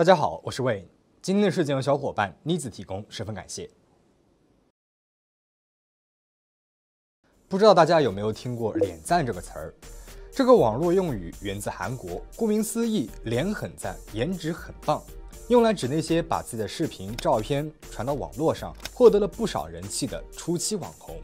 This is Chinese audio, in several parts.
大家好，我是魏。今天的事件由小伙伴妮子提供，十分感谢。不知道大家有没有听过“脸赞”这个词儿？这个网络用语源自韩国，顾名思义，脸很赞，颜值很棒，用来指那些把自己的视频、照片传到网络上，获得了不少人气的初期网红。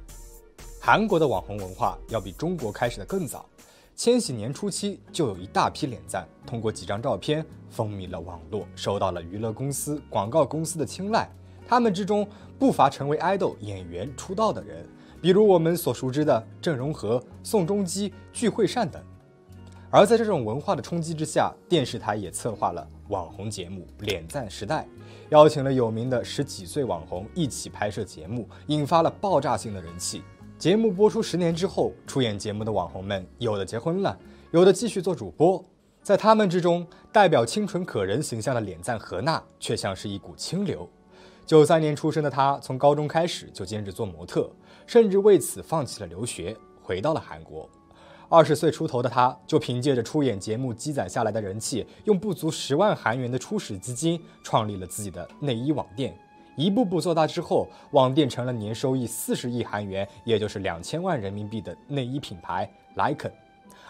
韩国的网红文化要比中国开始的更早。千禧年初期就有一大批脸赞，通过几张照片风靡了网络，受到了娱乐公司、广告公司的青睐。他们之中不乏成为爱豆、演员出道的人，比如我们所熟知的郑容和、宋仲基、具惠善等。而在这种文化的冲击之下，电视台也策划了网红节目《脸赞时代》，邀请了有名的十几岁网红一起拍摄节目，引发了爆炸性的人气。节目播出十年之后，出演节目的网红们有的结婚了，有的继续做主播。在他们之中，代表清纯可人形象的脸赞何娜却像是一股清流。九三年出生的她，从高中开始就兼职做模特，甚至为此放弃了留学，回到了韩国。二十岁出头的她，就凭借着出演节目积攒下来的人气，用不足十万韩元的初始资金，创立了自己的内衣网店。一步步做大之后，网店成了年收益四十亿韩元，也就是两千万人民币的内衣品牌 Lycan，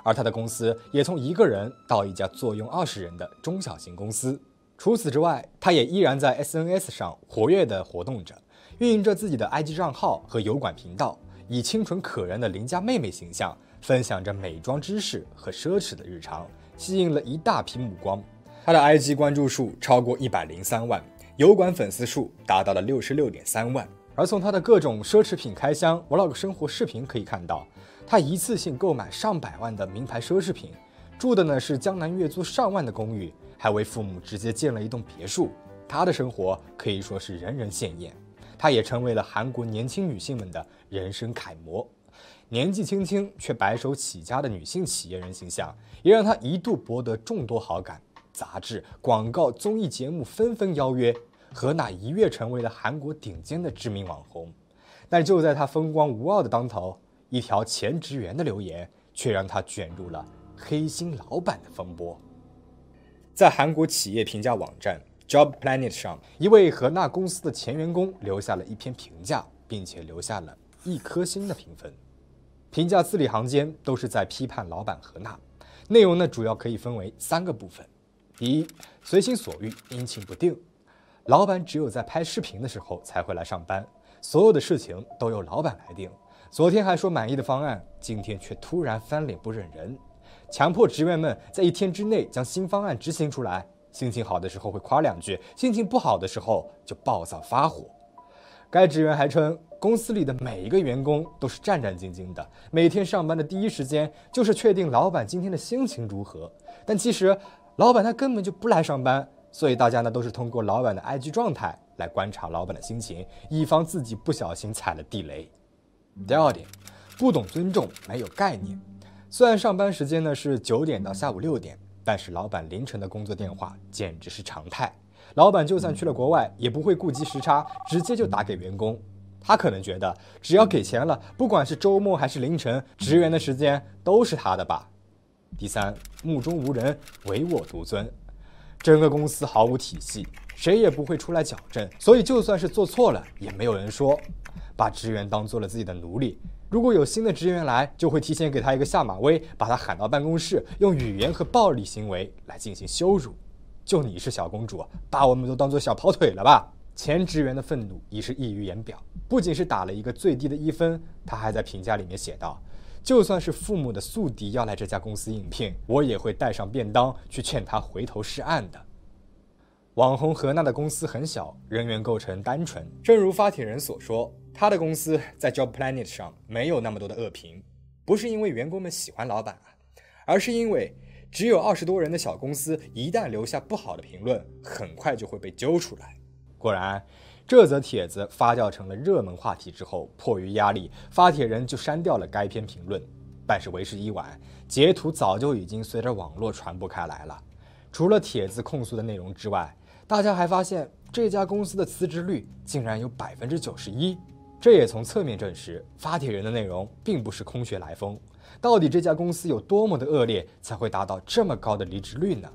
而他的公司也从一个人到一家坐拥二十人的中小型公司。除此之外，他也依然在 SNS 上活跃地活动着，运营着自己的 IG 账号和油管频道，以清纯可人的邻家妹妹形象，分享着美妆知识和奢侈的日常，吸引了一大批目光。他的 IG 关注数超过一百零三万。油管粉丝数达到了六十六点三万，而从他的各种奢侈品开箱 vlog 生活视频可以看到，他一次性购买上百万的名牌奢侈品，住的呢是江南月租上万的公寓，还为父母直接建了一栋别墅。他的生活可以说是人人羡艳，他也成为了韩国年轻女性们的人生楷模。年纪轻轻却白手起家的女性企业人形象，也让他一度博得众多好感。杂志、广告、综艺节目纷纷邀约，何娜一跃成为了韩国顶尖的知名网红。但就在她风光无傲的当头，一条前职员的留言却让她卷入了黑心老板的风波。在韩国企业评价网站 Job Planet 上，一位何娜公司的前员工留下了一篇评价，并且留下了一颗星的评分。评价字里行间都是在批判老板何娜，内容呢主要可以分为三个部分。第一，随心所欲，阴晴不定。老板只有在拍视频的时候才会来上班，所有的事情都由老板来定。昨天还说满意的方案，今天却突然翻脸不认人，强迫职员们在一天之内将新方案执行出来。心情好的时候会夸两句，心情不好的时候就暴躁发火。该职员还称，公司里的每一个员工都是战战兢兢的，每天上班的第一时间就是确定老板今天的心情如何。但其实。老板他根本就不来上班，所以大家呢都是通过老板的 IG 状态来观察老板的心情，以防自己不小心踩了地雷。第二点，不懂尊重，没有概念。虽然上班时间呢是九点到下午六点，但是老板凌晨的工作电话简直是常态。老板就算去了国外，也不会顾及时差，直接就打给员工。他可能觉得只要给钱了，不管是周末还是凌晨，职员的时间都是他的吧。第三，目中无人，唯我独尊，整个公司毫无体系，谁也不会出来矫正，所以就算是做错了，也没有人说，把职员当做了自己的奴隶。如果有新的职员来，就会提前给他一个下马威，把他喊到办公室，用语言和暴力行为来进行羞辱。就你是小公主，把我们都当做小跑腿了吧？前职员的愤怒已是溢于言表，不仅是打了一个最低的一分，他还在评价里面写道。就算是父母的宿敌要来这家公司应聘，我也会带上便当去劝他回头是岸的。网红何娜的公司很小，人员构成单纯。正如发帖人所说，他的公司在 Job Planet 上没有那么多的恶评，不是因为员工们喜欢老板啊，而是因为只有二十多人的小公司，一旦留下不好的评论，很快就会被揪出来。果然。这则帖子发酵成了热门话题之后，迫于压力，发帖人就删掉了该篇评论。但是为时已晚，截图早就已经随着网络传播开来了。除了帖子控诉的内容之外，大家还发现这家公司的辞职率竟然有百分之九十一。这也从侧面证实，发帖人的内容并不是空穴来风。到底这家公司有多么的恶劣，才会达到这么高的离职率呢？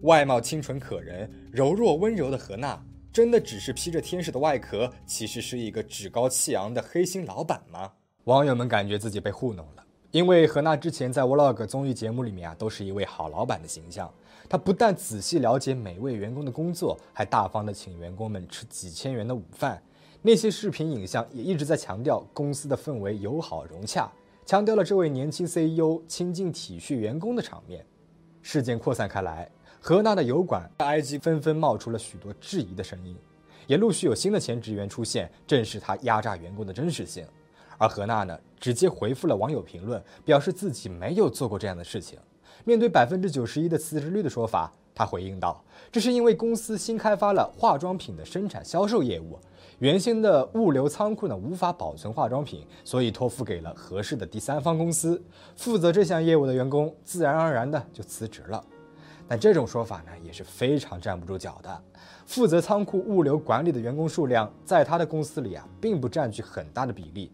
外貌清纯可人、柔弱温柔的何娜，真的只是披着天使的外壳，其实是一个趾高气扬的黑心老板吗？网友们感觉自己被糊弄了，因为何娜之前在 Vlog 综艺节目里面啊，都是一位好老板的形象。她不但仔细了解每位员工的工作，还大方的请员工们吃几千元的午饭。那些视频影像也一直在强调公司的氛围友好融洽，强调了这位年轻 CEO 亲近体恤员工的场面。事件扩散开来，何娜的油管 IG 纷纷冒出了许多质疑的声音，也陆续有新的前职员出现，证实他压榨员工的真实性。而何娜呢，直接回复了网友评论，表示自己没有做过这样的事情。面对百分之九十一的辞职率的说法，他回应道：“这是因为公司新开发了化妆品的生产销售业务。”原先的物流仓库呢无法保存化妆品，所以托付给了合适的第三方公司。负责这项业务的员工自然而然的就辞职了。但这种说法呢也是非常站不住脚的。负责仓库物流管理的员工数量在他的公司里啊并不占据很大的比例。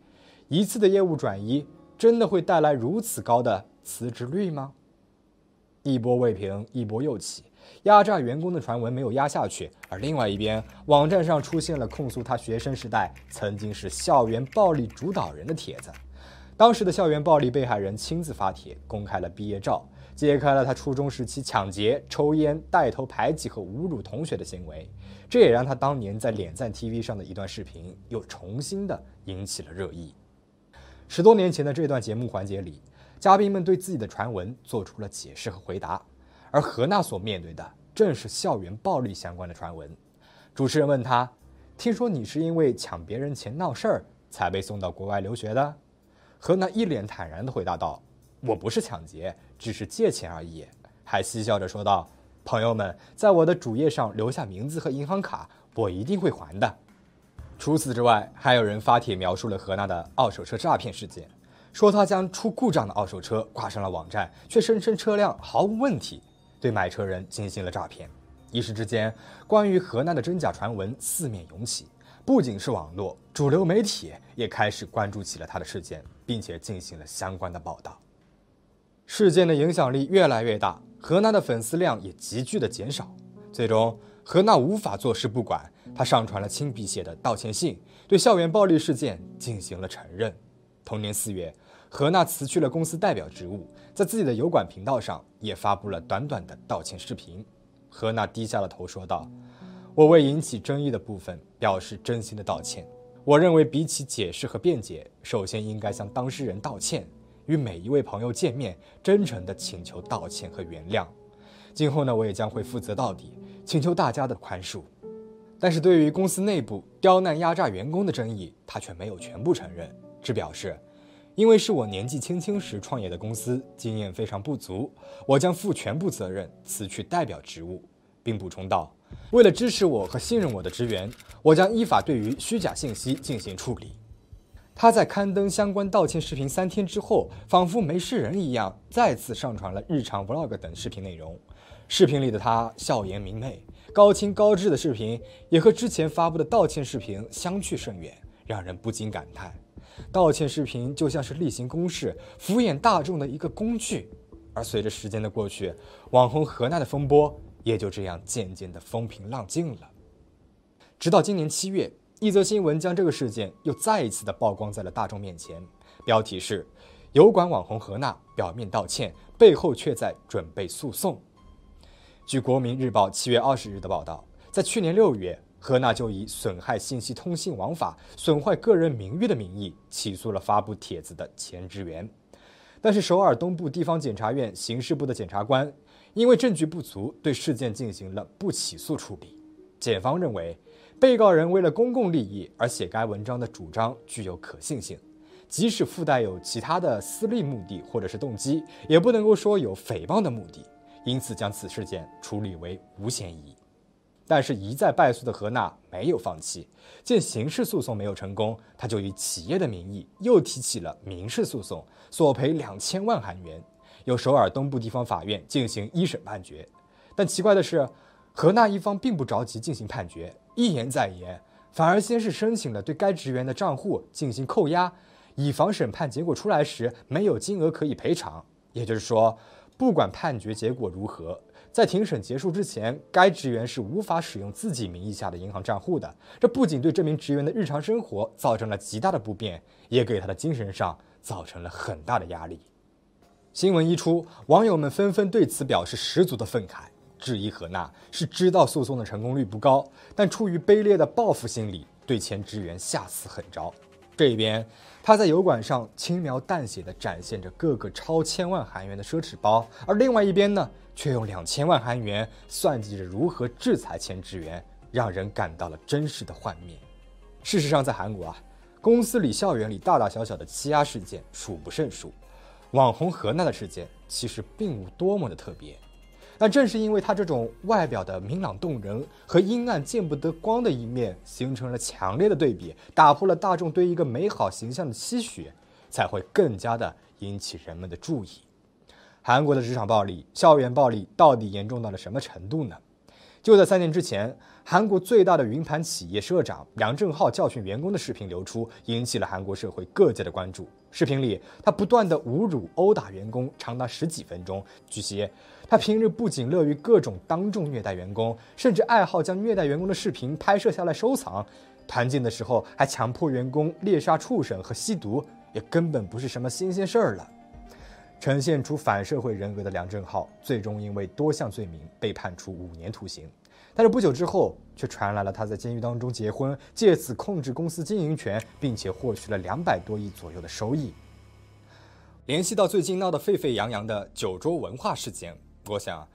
一次的业务转移真的会带来如此高的辞职率吗？一波未平，一波又起。压榨员工的传闻没有压下去，而另外一边，网站上出现了控诉他学生时代曾经是校园暴力主导人的帖子。当时的校园暴力被害人亲自发帖，公开了毕业照，揭开了他初中时期抢劫、抽烟、带头排挤和侮辱同学的行为。这也让他当年在脸赞 TV 上的一段视频又重新的引起了热议。十多年前的这段节目环节里，嘉宾们对自己的传闻做出了解释和回答。而何娜所面对的正是校园暴力相关的传闻。主持人问他：“听说你是因为抢别人钱闹事儿才被送到国外留学的？”何娜一脸坦然地回答道：“我不是抢劫，只是借钱而已。”还嬉笑着说道：“朋友们在我的主页上留下名字和银行卡，我一定会还的。”除此之外，还有人发帖描述了何娜的二手车诈骗事件，说他将出故障的二手车挂上了网站，却声称车辆毫无问题。对买车人进行了诈骗，一时之间，关于河南的真假传闻四面涌起，不仅是网络，主流媒体也开始关注起了他的事件，并且进行了相关的报道。事件的影响力越来越大，何娜的粉丝量也急剧的减少。最终，何娜无法坐视不管，她上传了亲笔写的道歉信，对校园暴力事件进行了承认。同年四月。何娜辞去了公司代表职务，在自己的油管频道上也发布了短短的道歉视频。何娜低下了头，说道：“我为引起争议的部分表示真心的道歉。我认为，比起解释和辩解，首先应该向当事人道歉，与每一位朋友见面，真诚地请求道歉和原谅。今后呢，我也将会负责到底，请求大家的宽恕。但是对于公司内部刁难压榨员工的争议，他却没有全部承认，只表示。”因为是我年纪轻轻时创业的公司，经验非常不足，我将负全部责任，辞去代表职务，并补充道：“为了支持我和信任我的职员，我将依法对于虚假信息进行处理。”他在刊登相关道歉视频三天之后，仿佛没事人一样，再次上传了日常 vlog 等视频内容。视频里的他笑颜明媚、高清高质的视频，也和之前发布的道歉视频相去甚远，让人不禁感叹。道歉视频就像是例行公事、敷衍大众的一个工具，而随着时间的过去，网红何娜的风波也就这样渐渐的风平浪静了。直到今年七月，一则新闻将这个事件又再一次的曝光在了大众面前，标题是“油管网红何娜表面道歉，背后却在准备诉讼”。据国民日报七月二十日的报道，在去年六月。何娜就以损害信息通信网法、损坏个人名誉的名义起诉了发布帖子的前职员，但是首尔东部地方检察院刑事部的检察官因为证据不足，对事件进行了不起诉处理。检方认为，被告人为了公共利益而写该文章的主张具有可信性，即使附带有其他的私利目的或者是动机，也不能够说有诽谤的目的，因此将此事件处理为无嫌疑。但是，一再败诉的何娜没有放弃。见刑事诉讼没有成功，他就以企业的名义又提起了民事诉讼，索赔两千万韩元，由首尔东部地方法院进行一审判决。但奇怪的是，何娜一方并不着急进行判决，一言再言，反而先是申请了对该职员的账户进行扣押，以防审判结果出来时没有金额可以赔偿。也就是说，不管判决结果如何。在庭审结束之前，该职员是无法使用自己名义下的银行账户的。这不仅对这名职员的日常生活造成了极大的不便，也给他的精神上造成了很大的压力。新闻一出，网友们纷纷对此表示十足的愤慨，质疑何娜是知道诉讼的成功率不高，但出于卑劣的报复心理，对前职员下此狠招。这一边，他在油管上轻描淡写地展现着各个超千万韩元的奢侈包，而另外一边呢，却用两千万韩元算计着如何制裁前职员，让人感到了真实的幻灭。事实上，在韩国啊，公司里、校园里大大小小的欺压事件数不胜数，网红何娜的事件其实并无多么的特别。但正是因为他这种外表的明朗动人和阴暗见不得光的一面形成了强烈的对比，打破了大众对一个美好形象的期许，才会更加的引起人们的注意。韩国的职场暴力、校园暴力到底严重到了什么程度呢？就在三年之前，韩国最大的云盘企业社长梁正浩教训员工的视频流出，引起了韩国社会各界的关注。视频里，他不断的侮辱、殴打员工，长达十几分钟。据悉，他平日不仅乐于各种当众虐待员工，甚至爱好将虐待员工的视频拍摄下来收藏。团建的时候，还强迫员工猎杀畜生和吸毒，也根本不是什么新鲜事儿了。呈现出反社会人格的梁正浩，最终因为多项罪名被判处五年徒刑。但是不久之后，却传来了他在监狱当中结婚，借此控制公司经营权，并且获取了两百多亿左右的收益。联系到最近闹得沸沸扬扬的酒桌文化事件，我想，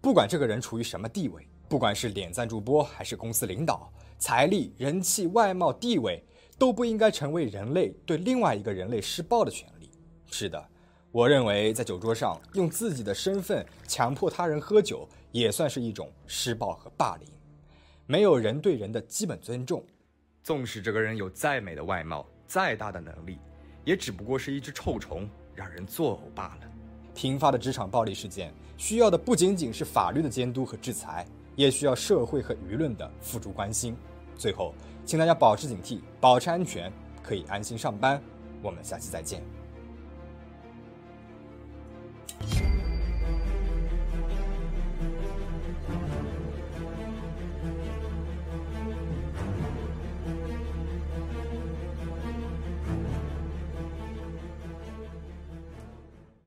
不管这个人处于什么地位，不管是点赞主播还是公司领导，财力、人气、外貌、地位，都不应该成为人类对另外一个人类施暴的权利。是的。我认为，在酒桌上用自己的身份强迫他人喝酒，也算是一种施暴和霸凌，没有人对人的基本尊重。纵使这个人有再美的外貌、再大的能力，也只不过是一只臭虫，让人作呕罢了。频发的职场暴力事件，需要的不仅仅是法律的监督和制裁，也需要社会和舆论的付诸关心。最后，请大家保持警惕，保持安全，可以安心上班。我们下期再见。